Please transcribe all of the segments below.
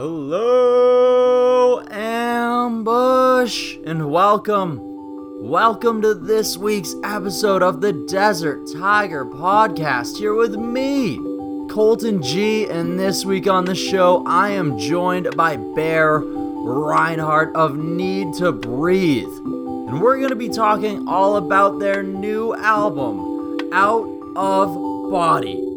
Hello, Ambush, and welcome. Welcome to this week's episode of the Desert Tiger Podcast. Here with me, Colton G, and this week on the show, I am joined by Bear Rinehart of Need to Breathe. And we're going to be talking all about their new album, Out of Body.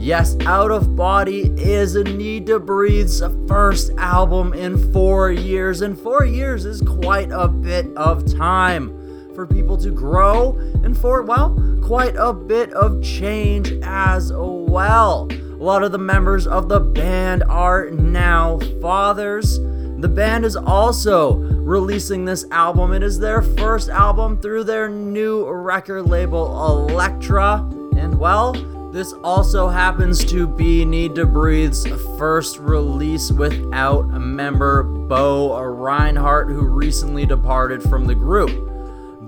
Yes, Out of Body is a Need to Breathe's first album in four years, and four years is quite a bit of time for people to grow and for, well, quite a bit of change as well. A lot of the members of the band are now fathers. The band is also releasing this album. It is their first album through their new record label, Elektra. And well, this also happens to be Need to Breathe's first release without a member, Bo Rinehart, who recently departed from the group.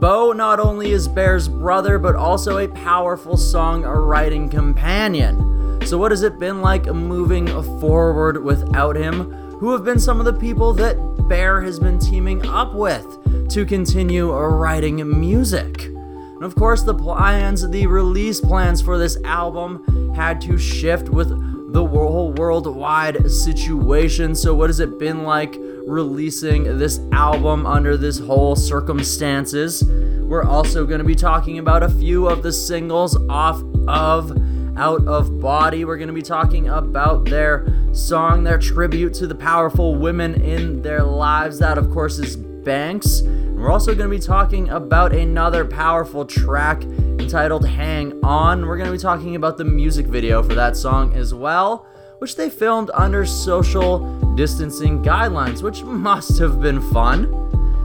Bo not only is Bear's brother, but also a powerful songwriting companion. So, what has it been like moving forward without him? Who have been some of the people that Bear has been teaming up with to continue writing music? And of course, the plans, the release plans for this album had to shift with the whole worldwide situation. So, what has it been like releasing this album under this whole circumstances? We're also going to be talking about a few of the singles off of Out of Body. We're going to be talking about their song, their tribute to the powerful women in their lives. That, of course, is Banks. We're also going to be talking about another powerful track entitled Hang On. We're going to be talking about the music video for that song as well, which they filmed under social distancing guidelines, which must have been fun.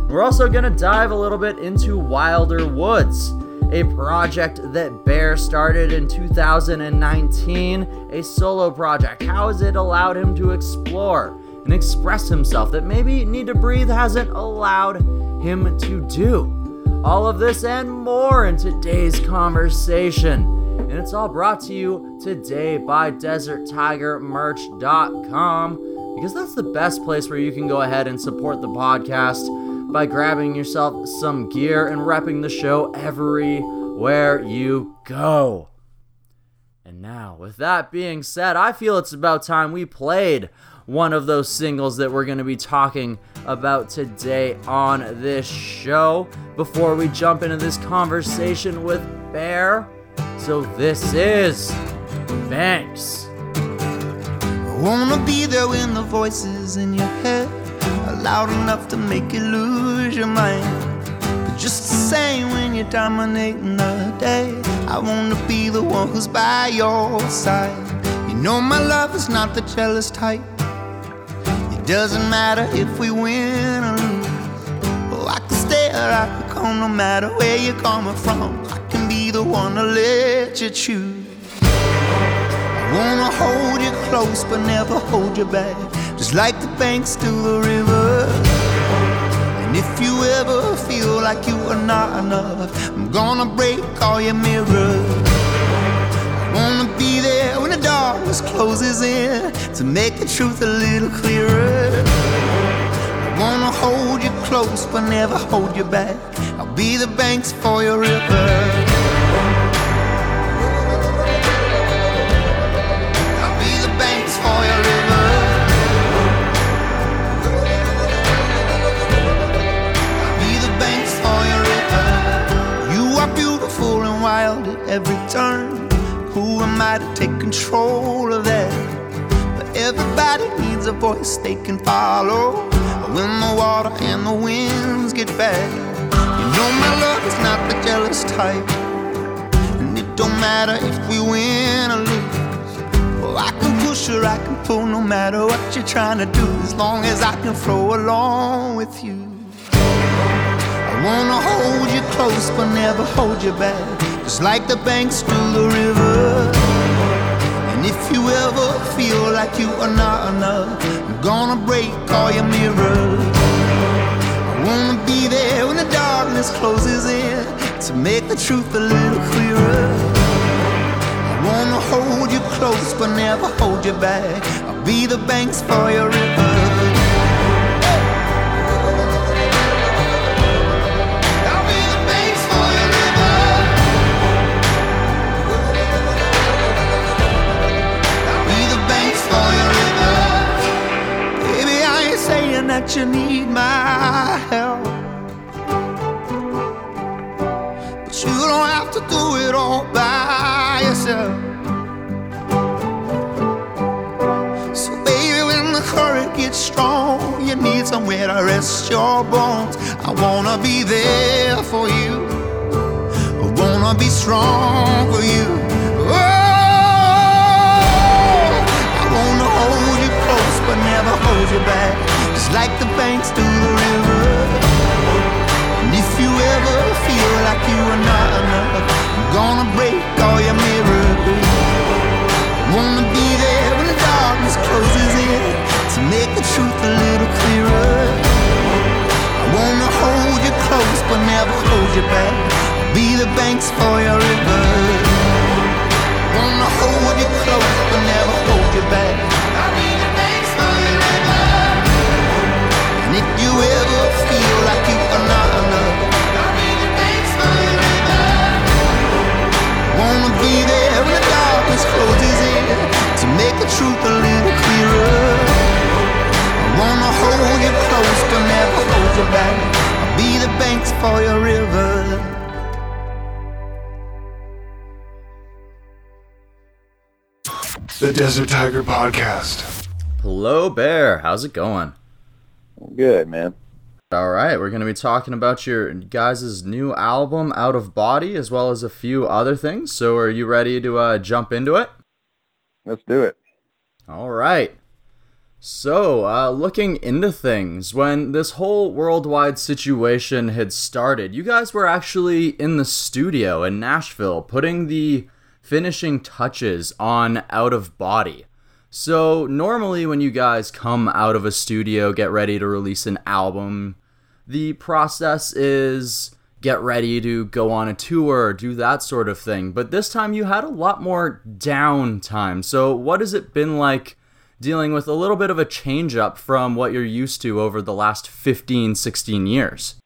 We're also going to dive a little bit into Wilder Woods, a project that Bear started in 2019, a solo project. How has it allowed him to explore and express himself that maybe Need to Breathe hasn't allowed him to do. All of this and more in today's conversation. And it's all brought to you today by DesertTigerMerch.com because that's the best place where you can go ahead and support the podcast by grabbing yourself some gear and repping the show everywhere you go. And now, with that being said, I feel it's about time we played one of those singles that we're going to be talking about today on this show before we jump into this conversation with Bear. So, this is Banks. I wanna be there when the voices in your head are loud enough to make you lose your mind. But just the same, when you're dominating the day, I wanna be the one who's by your side. You know, my love is not the jealous type. Doesn't matter if we win or lose. Oh, I can stay or I can come no matter where you're coming from. I can be the one to let you choose. I wanna hold you close but never hold you back. Just like the banks to the river. And if you ever feel like you are not enough, I'm gonna break all your mirrors. I wanna be the darkness closes in to make the truth a little clearer. I wanna hold you close but never hold you back. I'll be the banks for your river. I'll be the banks for your river. I'll be the banks for your river. You are beautiful and wild at every turn. Control of that? But everybody needs a voice they can follow. When the water and the winds get bad, you know my love is not the jealous type. And it don't matter if we win or lose. Well, I can push or I can pull no matter what you're trying to do, as long as I can flow along with you. I wanna hold you close but never hold you back, just like the banks to the river. Like you are not enough, I'm gonna break all your mirrors. I wanna be there when the darkness closes in to make the truth a little clearer. I wanna hold you close but never hold you back. I'll be the banks for your river. That you need my help. But you don't have to do it all by yourself. So, baby, when the current gets strong, you need somewhere to rest your bones. I wanna be there for you. I wanna be strong for you. Oh, I wanna hold you close, but never hold you back. Like the banks to the river. And if you ever feel like you are not enough, I'm gonna break all your mirrors. Wanna be there when the darkness closes in to make the truth a little clearer. I wanna hold you close but never hold you back. Be the banks for your river. Wanna hold you close but never hold you back. Truth a little clearer. I wanna hold you close but never hold you back. I'll be the banks for your river. The Desert Tiger Podcast. Hello, Bear. How's it going? Good, man. All right, we're going to be talking about your guys' new album, Out of Body, as well as a few other things. So, are you ready to uh, jump into it? Let's do it. All right. So, uh, looking into things, when this whole worldwide situation had started, you guys were actually in the studio in Nashville putting the finishing touches on Out of Body. So, normally when you guys come out of a studio, get ready to release an album, the process is get ready to go on a tour, do that sort of thing. But this time you had a lot more downtime. So, what has it been like dealing with a little bit of a change up from what you're used to over the last 15, 16 years?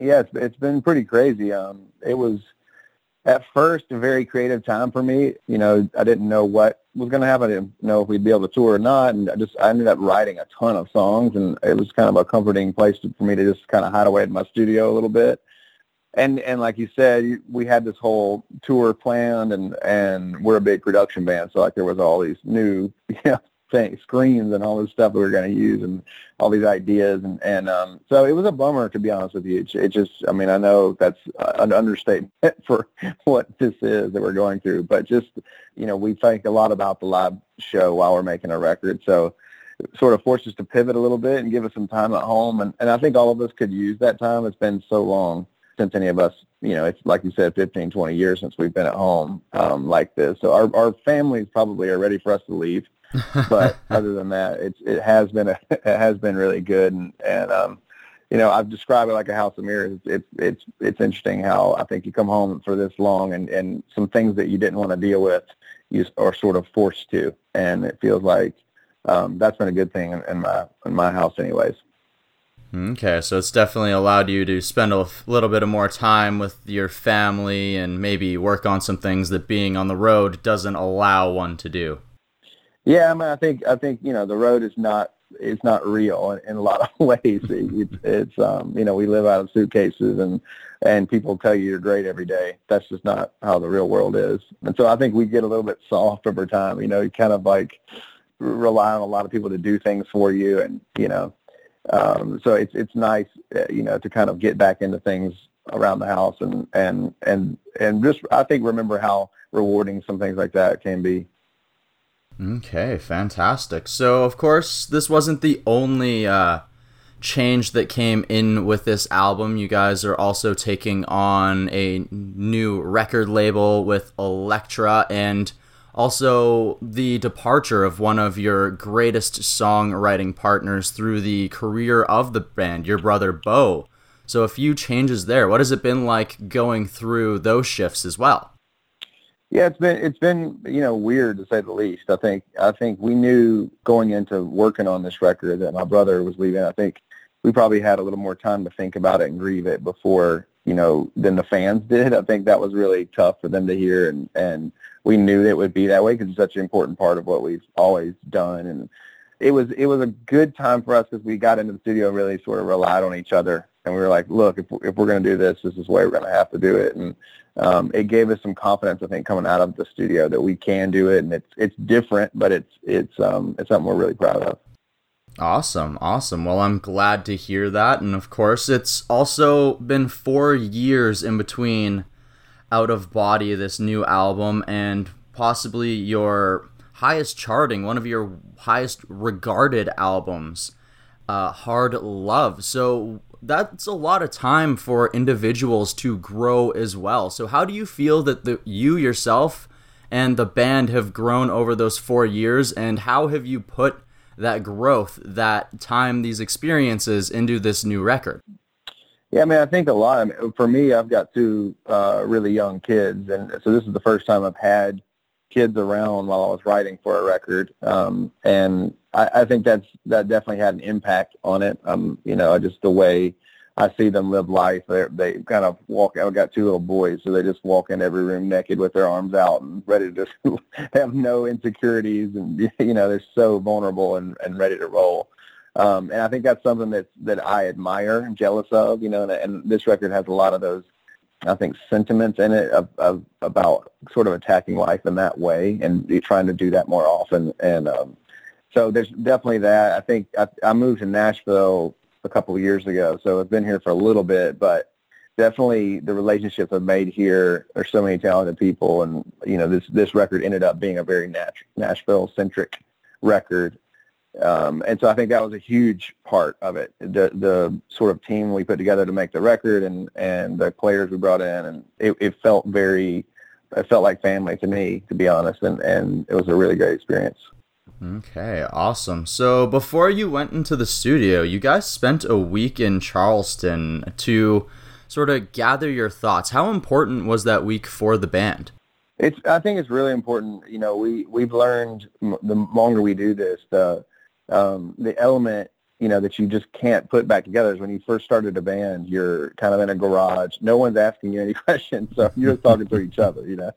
Yeah, it's, it's been pretty crazy. Um, it was at first a very creative time for me. You know, I didn't know what was going to happen. I didn't know if we'd be able to tour or not. And I just, I ended up writing a ton of songs and it was kind of a comforting place to, for me to just kind of hide away in my studio a little bit. And, and like you said, we had this whole tour planned and, and we're a big production band. So like there was all these new, you know, thing, screens and all this stuff we were going to use and all these ideas. And, and um, so it was a bummer, to be honest with you. It, it just, I mean, I know that's an understatement for what this is that we're going through, but just, you know, we think a lot about the live show while we're making a record. So sort of forced us to pivot a little bit and give us some time at home. And, and I think all of us could use that time. It's been so long since any of us, you know, it's like you said, 15, 20 years since we've been at home um, like this. So our, our families probably are ready for us to leave but other than that, it's it has been a, it has been really good, and and um, you know, I've described it like a house of mirrors. It's it's it's interesting how I think you come home for this long, and and some things that you didn't want to deal with, you are sort of forced to, and it feels like um, that's been a good thing in, in my in my house, anyways. Okay, so it's definitely allowed you to spend a little bit of more time with your family and maybe work on some things that being on the road doesn't allow one to do. Yeah, I mean, I think I think you know the road is not it's not real in, in a lot of ways. It, it's um, you know we live out of suitcases and and people tell you you're great every day. That's just not how the real world is. And so I think we get a little bit soft over time. You know, you kind of like rely on a lot of people to do things for you, and you know, um, so it's it's nice, uh, you know, to kind of get back into things around the house and and and and just I think remember how rewarding some things like that can be. Okay, fantastic. So, of course, this wasn't the only uh, change that came in with this album. You guys are also taking on a new record label with Elektra and also the departure of one of your greatest songwriting partners through the career of the band, your brother Bo. So, a few changes there. What has it been like going through those shifts as well? Yeah, it's been it's been you know weird to say the least. I think I think we knew going into working on this record that my brother was leaving. I think we probably had a little more time to think about it and grieve it before you know than the fans did. I think that was really tough for them to hear, and and we knew it would be that way because it's such an important part of what we've always done. And it was it was a good time for us because we got into the studio and really sort of relied on each other, and we were like, look, if if we're going to do this, this is the way we're going to have to do it, and um, it gave us some confidence, I think, coming out of the studio that we can do it, and it's it's different, but it's it's um it's something we're really proud of. Awesome, awesome. Well, I'm glad to hear that, and of course, it's also been four years in between out of body this new album and possibly your highest charting, one of your highest regarded albums, uh, Hard Love. So that's a lot of time for individuals to grow as well. So how do you feel that the you yourself and the band have grown over those four years, and how have you put that growth, that time, these experiences into this new record? Yeah, I mean, I think a lot. I mean, for me, I've got two uh, really young kids, and so this is the first time I've had kids around while I was writing for a record, um, and I, I think that's that definitely had an impact on it. Um, you know, just the way I see them live life. They they kind of walk. I've got two little boys, so they just walk in every room naked with their arms out and ready to just have no insecurities, and you know they're so vulnerable and, and ready to roll. Um, and I think that's something that that I admire and jealous of. You know, and, and this record has a lot of those I think, sentiments in it of, of about sort of attacking life in that way and trying to do that more often. And um, so there's definitely that. I think I, I moved to Nashville a couple of years ago, so I've been here for a little bit, but definitely the relationships I've made here. There's so many talented people, and you know this this record ended up being a very Nash, Nashville centric record, um, and so I think that was a huge part of it. The the sort of team we put together to make the record and, and the players we brought in and it, it felt very it felt like family to me, to be honest, and, and it was a really great experience. Okay, awesome. So before you went into the studio, you guys spent a week in Charleston to sort of gather your thoughts. How important was that week for the band? It's. I think it's really important. You know, we we've learned the longer we do this, the um, the element you know that you just can't put back together is when you first started a band you're kind of in a garage. No one's asking you any questions so you're talking to each other you know.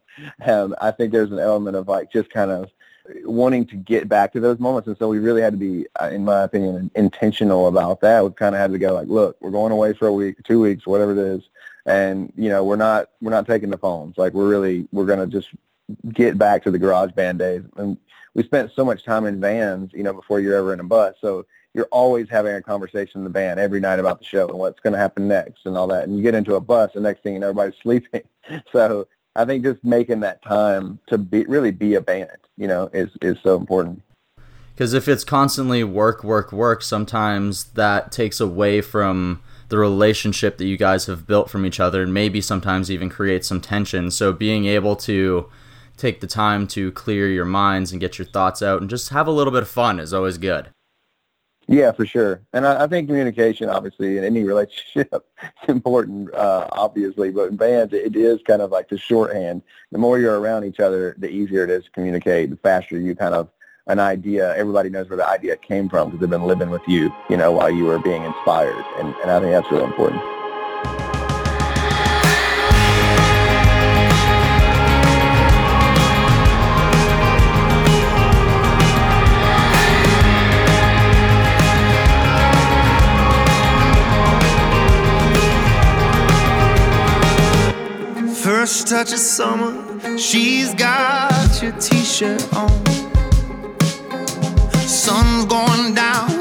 Um, i think there's an element of like just kind of wanting to get back to those moments and so we really had to be uh, in my opinion intentional about that. We kind of had to go like look we're going away for a week two weeks whatever it is and you know we're not we're not taking the phones. Like we're really we're going to just get back to the garage band days and we spent so much time in vans, you know, before you're ever in a bus. So you're always having a conversation in the van every night about the show and what's going to happen next and all that. And you get into a bus, and next thing you know, everybody's sleeping. So I think just making that time to be really be a band, you know, is is so important. Because if it's constantly work, work, work, sometimes that takes away from the relationship that you guys have built from each other, and maybe sometimes even creates some tension. So being able to take the time to clear your minds and get your thoughts out and just have a little bit of fun is always good. Yeah, for sure. And I, I think communication, obviously, in any relationship is important, uh, obviously. But in bands, it is kind of like the shorthand. The more you're around each other, the easier it is to communicate. The faster you kind of an idea, everybody knows where the idea came from because they've been living with you, you know, while you were being inspired. And, and I think that's really important. First touch of summer, she's got your t-shirt on. Sun's going down,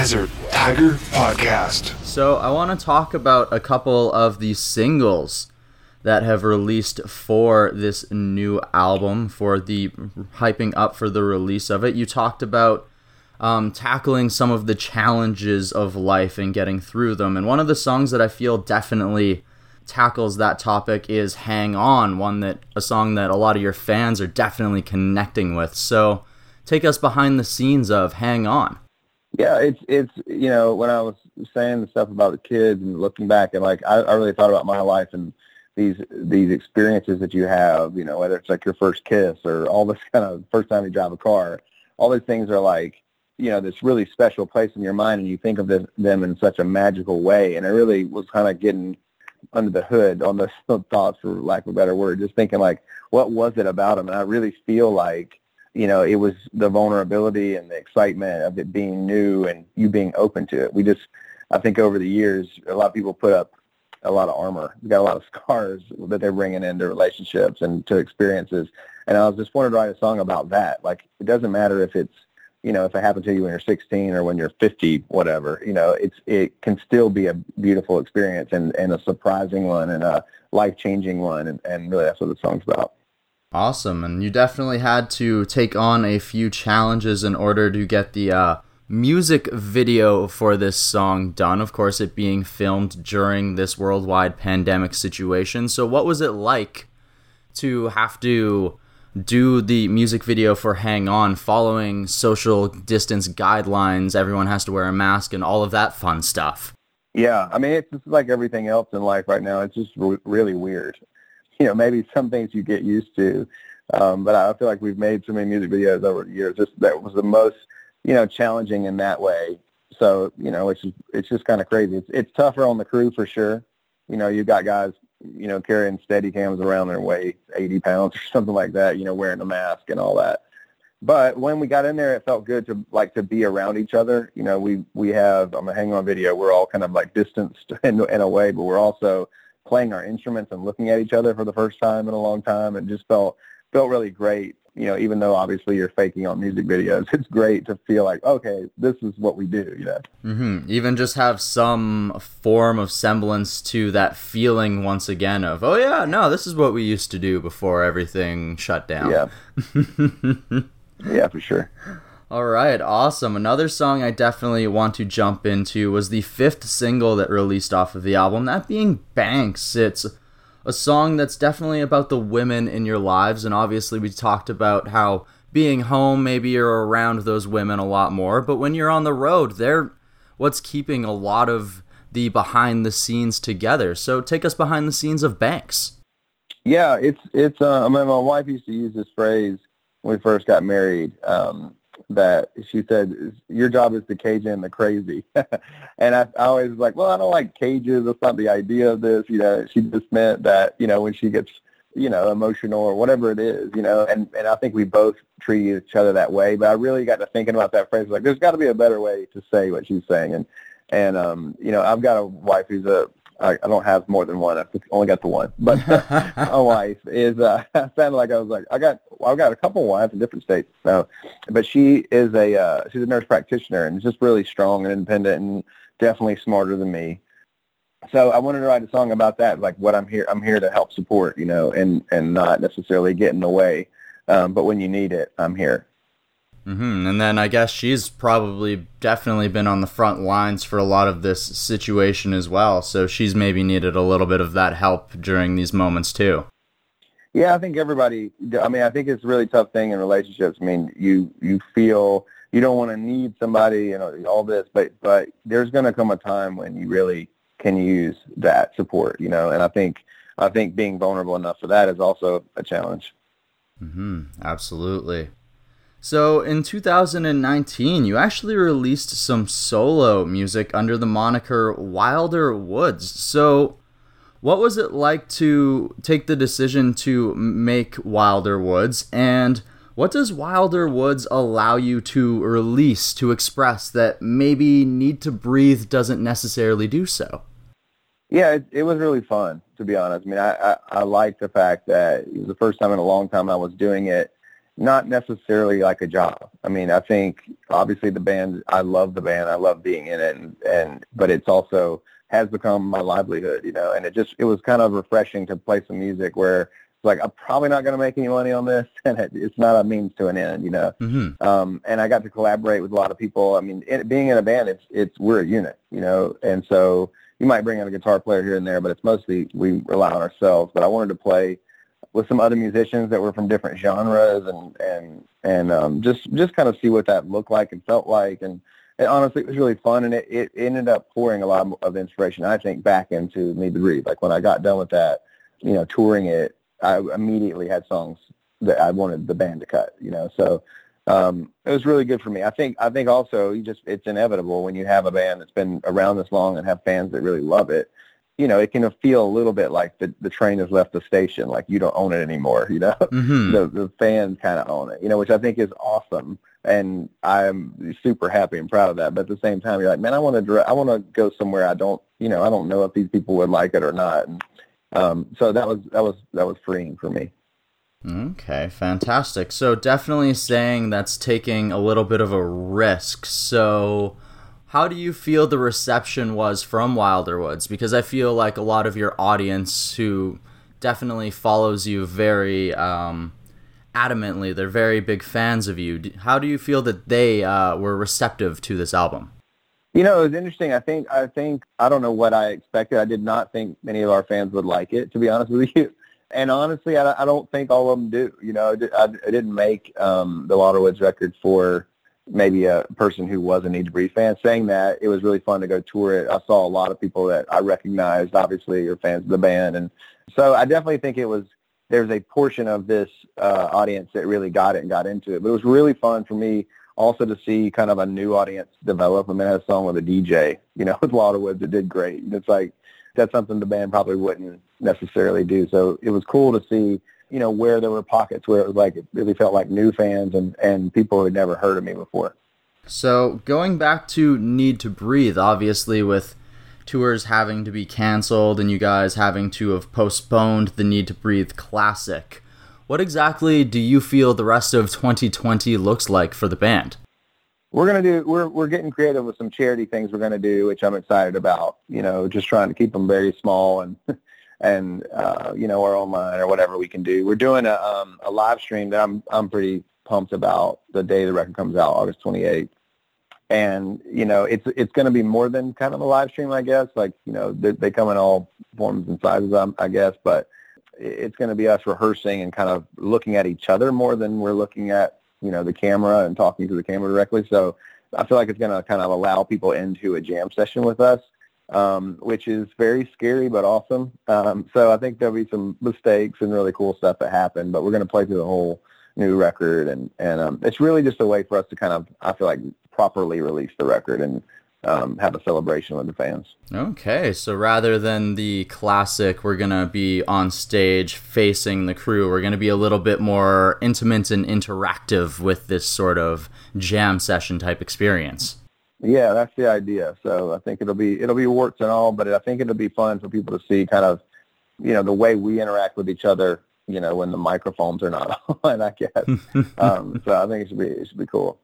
Desert Tiger Podcast. So I want to talk about a couple of the singles that have released for this new album, for the hyping up for the release of it. You talked about um, tackling some of the challenges of life and getting through them. And one of the songs that I feel definitely tackles that topic is Hang On, one that a song that a lot of your fans are definitely connecting with. So take us behind the scenes of Hang On. Yeah, it's it's you know when I was saying the stuff about the kids and looking back and like I, I really thought about my life and these these experiences that you have, you know, whether it's like your first kiss or all this kind of first time you drive a car, all these things are like you know this really special place in your mind, and you think of this, them in such a magical way, and it really was kind of getting under the hood on the thoughts, for lack of a better word, just thinking like, what was it about them? And I really feel like you know, it was the vulnerability and the excitement of it being new and you being open to it. We just, I think over the years, a lot of people put up a lot of armor. We got a lot of scars that they're bringing into relationships and to experiences. And I was just wanted to write a song about that. Like, it doesn't matter if it's, you know, if it happened to you when you're 16 or when you're 50, whatever, you know, it's, it can still be a beautiful experience and, and a surprising one and a life-changing one. And, and really that's what the song's about. Awesome. And you definitely had to take on a few challenges in order to get the uh, music video for this song done. Of course, it being filmed during this worldwide pandemic situation. So, what was it like to have to do the music video for Hang On following social distance guidelines? Everyone has to wear a mask and all of that fun stuff. Yeah, I mean, it's like everything else in life right now. It's just re- really weird. You know, maybe some things you get used to, um, but I feel like we've made so many music videos over the years. Just that was the most, you know, challenging in that way. So you know, it's just, it's just kind of crazy. It's it's tougher on the crew for sure. You know, you've got guys, you know, carrying steady cams around their weight, 80 pounds or something like that. You know, wearing a mask and all that. But when we got in there, it felt good to like to be around each other. You know, we we have on the Hang On video, we're all kind of like distanced in, in a way, but we're also playing our instruments and looking at each other for the first time in a long time. It just felt felt really great. You know, even though obviously you're faking on music videos, it's great to feel like, okay, this is what we do. You know. Mm-hmm. Even just have some form of semblance to that feeling once again of, oh yeah, no, this is what we used to do before everything shut down. Yeah. yeah, for sure. All right, awesome. Another song I definitely want to jump into was the fifth single that released off of the album, that being Banks. It's a song that's definitely about the women in your lives, and obviously we talked about how being home, maybe you're around those women a lot more, but when you're on the road, they're what's keeping a lot of the behind the scenes together. So take us behind the scenes of Banks. Yeah, it's it's. Uh, I mean, my wife used to use this phrase when we first got married. Um, that she said, "Your job is to cage in the crazy," and I, I always was like, "Well, I don't like cages. That's not the idea of this." You know, she just meant that you know when she gets you know emotional or whatever it is, you know, and and I think we both treat each other that way. But I really got to thinking about that phrase. Like, there's got to be a better way to say what she's saying, and and um, you know, I've got a wife who's a I, I don't have more than one. I've only got the one. But my wife is. Uh, I sounded like I was like I got. Well, I've got a couple wives in different states. So, but she is a. Uh, she's a nurse practitioner and just really strong and independent and definitely smarter than me. So I wanted to write a song about that, like what I'm here. I'm here to help support, you know, and and not necessarily get in the way. Um, but when you need it, I'm here. Mm-hmm. And then I guess she's probably definitely been on the front lines for a lot of this situation as well. So she's maybe needed a little bit of that help during these moments too. Yeah, I think everybody. I mean, I think it's a really tough thing in relationships. I mean, you you feel you don't want to need somebody, you know, all this, but but there's going to come a time when you really can use that support, you know. And I think I think being vulnerable enough for that is also a challenge. Mm-hmm. Absolutely. So in 2019, you actually released some solo music under the moniker Wilder Woods. So what was it like to take the decision to make Wilder Woods and what does Wilder Woods allow you to release to express that maybe Need to Breathe doesn't necessarily do so? Yeah, it, it was really fun to be honest. I mean, I, I I the fact that it was the first time in a long time I was doing it not necessarily like a job. I mean, I think obviously the band, I love the band, I love being in it, and, and but it's also has become my livelihood, you know. And it just it was kind of refreshing to play some music where it's like I'm probably not going to make any money on this, and it, it's not a means to an end, you know. Mm-hmm. Um, and I got to collaborate with a lot of people. I mean, it, being in a band, it's it's we're a unit, you know, and so you might bring in a guitar player here and there, but it's mostly we rely on ourselves. But I wanted to play with some other musicians that were from different genres and and and um, just just kind of see what that looked like and felt like. And, and honestly it was really fun and it, it ended up pouring a lot of inspiration I think back into Need to Breathe like when I got done with that you know touring it I immediately had songs that I wanted the band to cut you know? So um, it was really good for me. I think I think also you just it's inevitable when you have a band that's been around this long and have fans that really love it you know, it can feel a little bit like the, the train has left the station, like you don't own it anymore, you know. Mm-hmm. the, the fans kind of own it, you know, which I think is awesome. And I'm super happy and proud of that. But at the same time, you're like, man, I want to, I want to go somewhere I don't, you know, I don't know if these people would like it or not. And um, so that was, that was, that was freeing for me. Okay, fantastic. So definitely saying that's taking a little bit of a risk. So how do you feel the reception was from Wilder Woods? Because I feel like a lot of your audience who definitely follows you very um, adamantly, they're very big fans of you. How do you feel that they uh, were receptive to this album? You know, it was interesting. I think I think I don't know what I expected. I did not think many of our fans would like it, to be honest with you. And honestly, I, I don't think all of them do. You know, I, I didn't make um, the Wilder Woods record for maybe a person who was a Need to Breathe fan. Saying that, it was really fun to go tour it. I saw a lot of people that I recognized, obviously, are fans of the band, and so I definitely think it was. There's a portion of this uh, audience that really got it and got into it. But it was really fun for me also to see kind of a new audience develop. I mean, I had a song with a DJ, you know, with Wilder Woods that did great. It's like that's something the band probably wouldn't necessarily do. So it was cool to see you know, where there were pockets where it was like it really felt like new fans and, and people who had never heard of me before. So going back to Need to Breathe, obviously with tours having to be canceled and you guys having to have postponed the Need to Breathe Classic, what exactly do you feel the rest of 2020 looks like for the band? We're gonna do. We're we're getting creative with some charity things we're gonna do, which I'm excited about. You know, just trying to keep them very small and and uh, you know, or online or whatever we can do. We're doing a um, a live stream that I'm I'm pretty pumped about the day the record comes out, August 28th. And you know, it's it's going to be more than kind of a live stream, I guess. Like you know, they, they come in all forms and sizes, um, I guess. But it's going to be us rehearsing and kind of looking at each other more than we're looking at you know the camera and talking to the camera directly. So I feel like it's going to kind of allow people into a jam session with us um, which is very scary but awesome. Um, so I think there'll be some mistakes and really cool stuff that happen, but we're going to play through the whole new record, and and um, it's really just a way for us to kind of I feel like properly release the record and um, have a celebration with the fans. Okay, so rather than the classic, we're gonna be on stage facing the crew. We're gonna be a little bit more intimate and interactive with this sort of jam session type experience. Yeah, that's the idea. So I think it'll be it'll be warts and all, but I think it'll be fun for people to see kind of, you know, the way we interact with each other. You know, when the microphones are not on, I guess. um, so I think it should be it should be cool.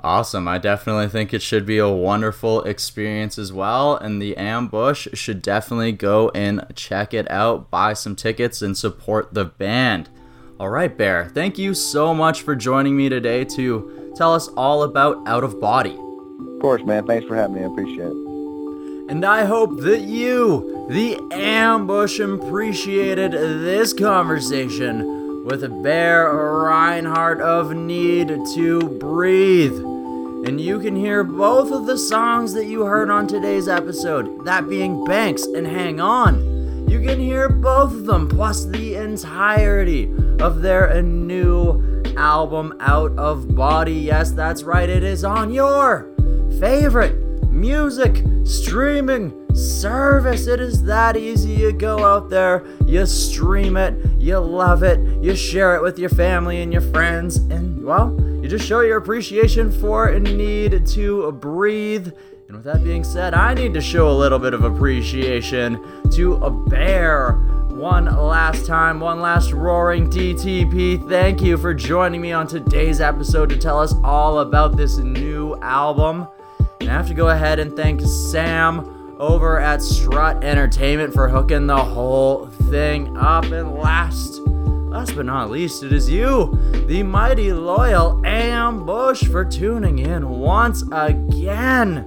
Awesome. I definitely think it should be a wonderful experience as well. And the ambush should definitely go and check it out, buy some tickets, and support the band. All right, Bear, thank you so much for joining me today to tell us all about Out of Body. Of course, man. Thanks for having me. I appreciate it. And I hope that you, the ambush, appreciated this conversation with Bear Rinehart of Need to Breathe. And you can hear both of the songs that you heard on today's episode, that being Banks and Hang On. You can hear both of them, plus the entirety of their new album, Out of Body. Yes, that's right, it is on your favorite music streaming service. It is that easy. You go out there, you stream it, you love it, you share it with your family and your friends, and well, you just show your appreciation for a need to breathe. And with that being said, I need to show a little bit of appreciation to a bear. One last time, one last roaring DTP. Thank you for joining me on today's episode to tell us all about this new album. I have to go ahead and thank Sam over at Strut Entertainment for hooking the whole thing up. And last, last but not least, it is you, the mighty loyal Ambush, for tuning in once again.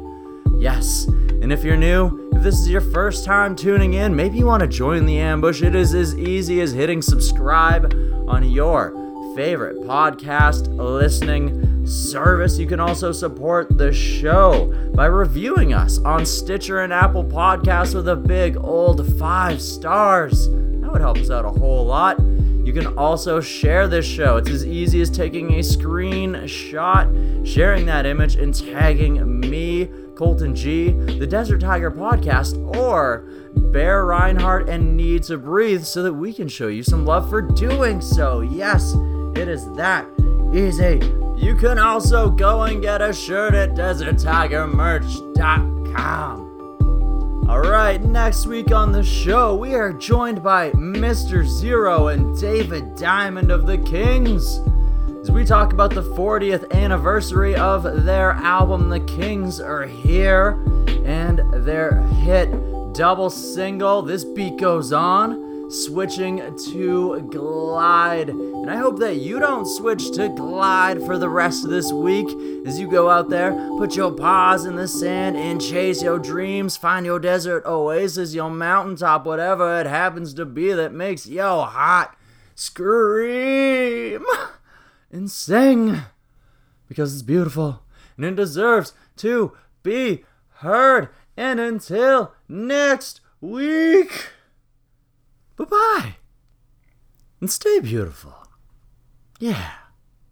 Yes, and if you're new, if this is your first time tuning in, maybe you want to join the ambush. It is as easy as hitting subscribe on your favorite podcast listening service. You can also support the show by reviewing us on Stitcher and Apple Podcasts with a big old five stars. That would help us out a whole lot. You can also share this show. It's as easy as taking a screenshot, sharing that image, and tagging me, Colton G, the Desert Tiger Podcast, or Bear Rinehart and Need to Breathe so that we can show you some love for doing so. Yes, it is that easy. You can also go and get a shirt at DesertTigerMerch.com. Alright, next week on the show, we are joined by Mr. Zero and David Diamond of the Kings as we talk about the 40th anniversary of their album, The Kings Are Here, and their hit double single, This Beat Goes On, switching to Glide. And I hope that you don't switch to Glide for the rest of this week as you go out there, put your paws in the sand and chase your dreams, find your desert oasis, your mountaintop, whatever it happens to be that makes yo hot. Scream! and sing because it's beautiful and it deserves to be heard. And until next week, bye bye and stay beautiful. Yeah.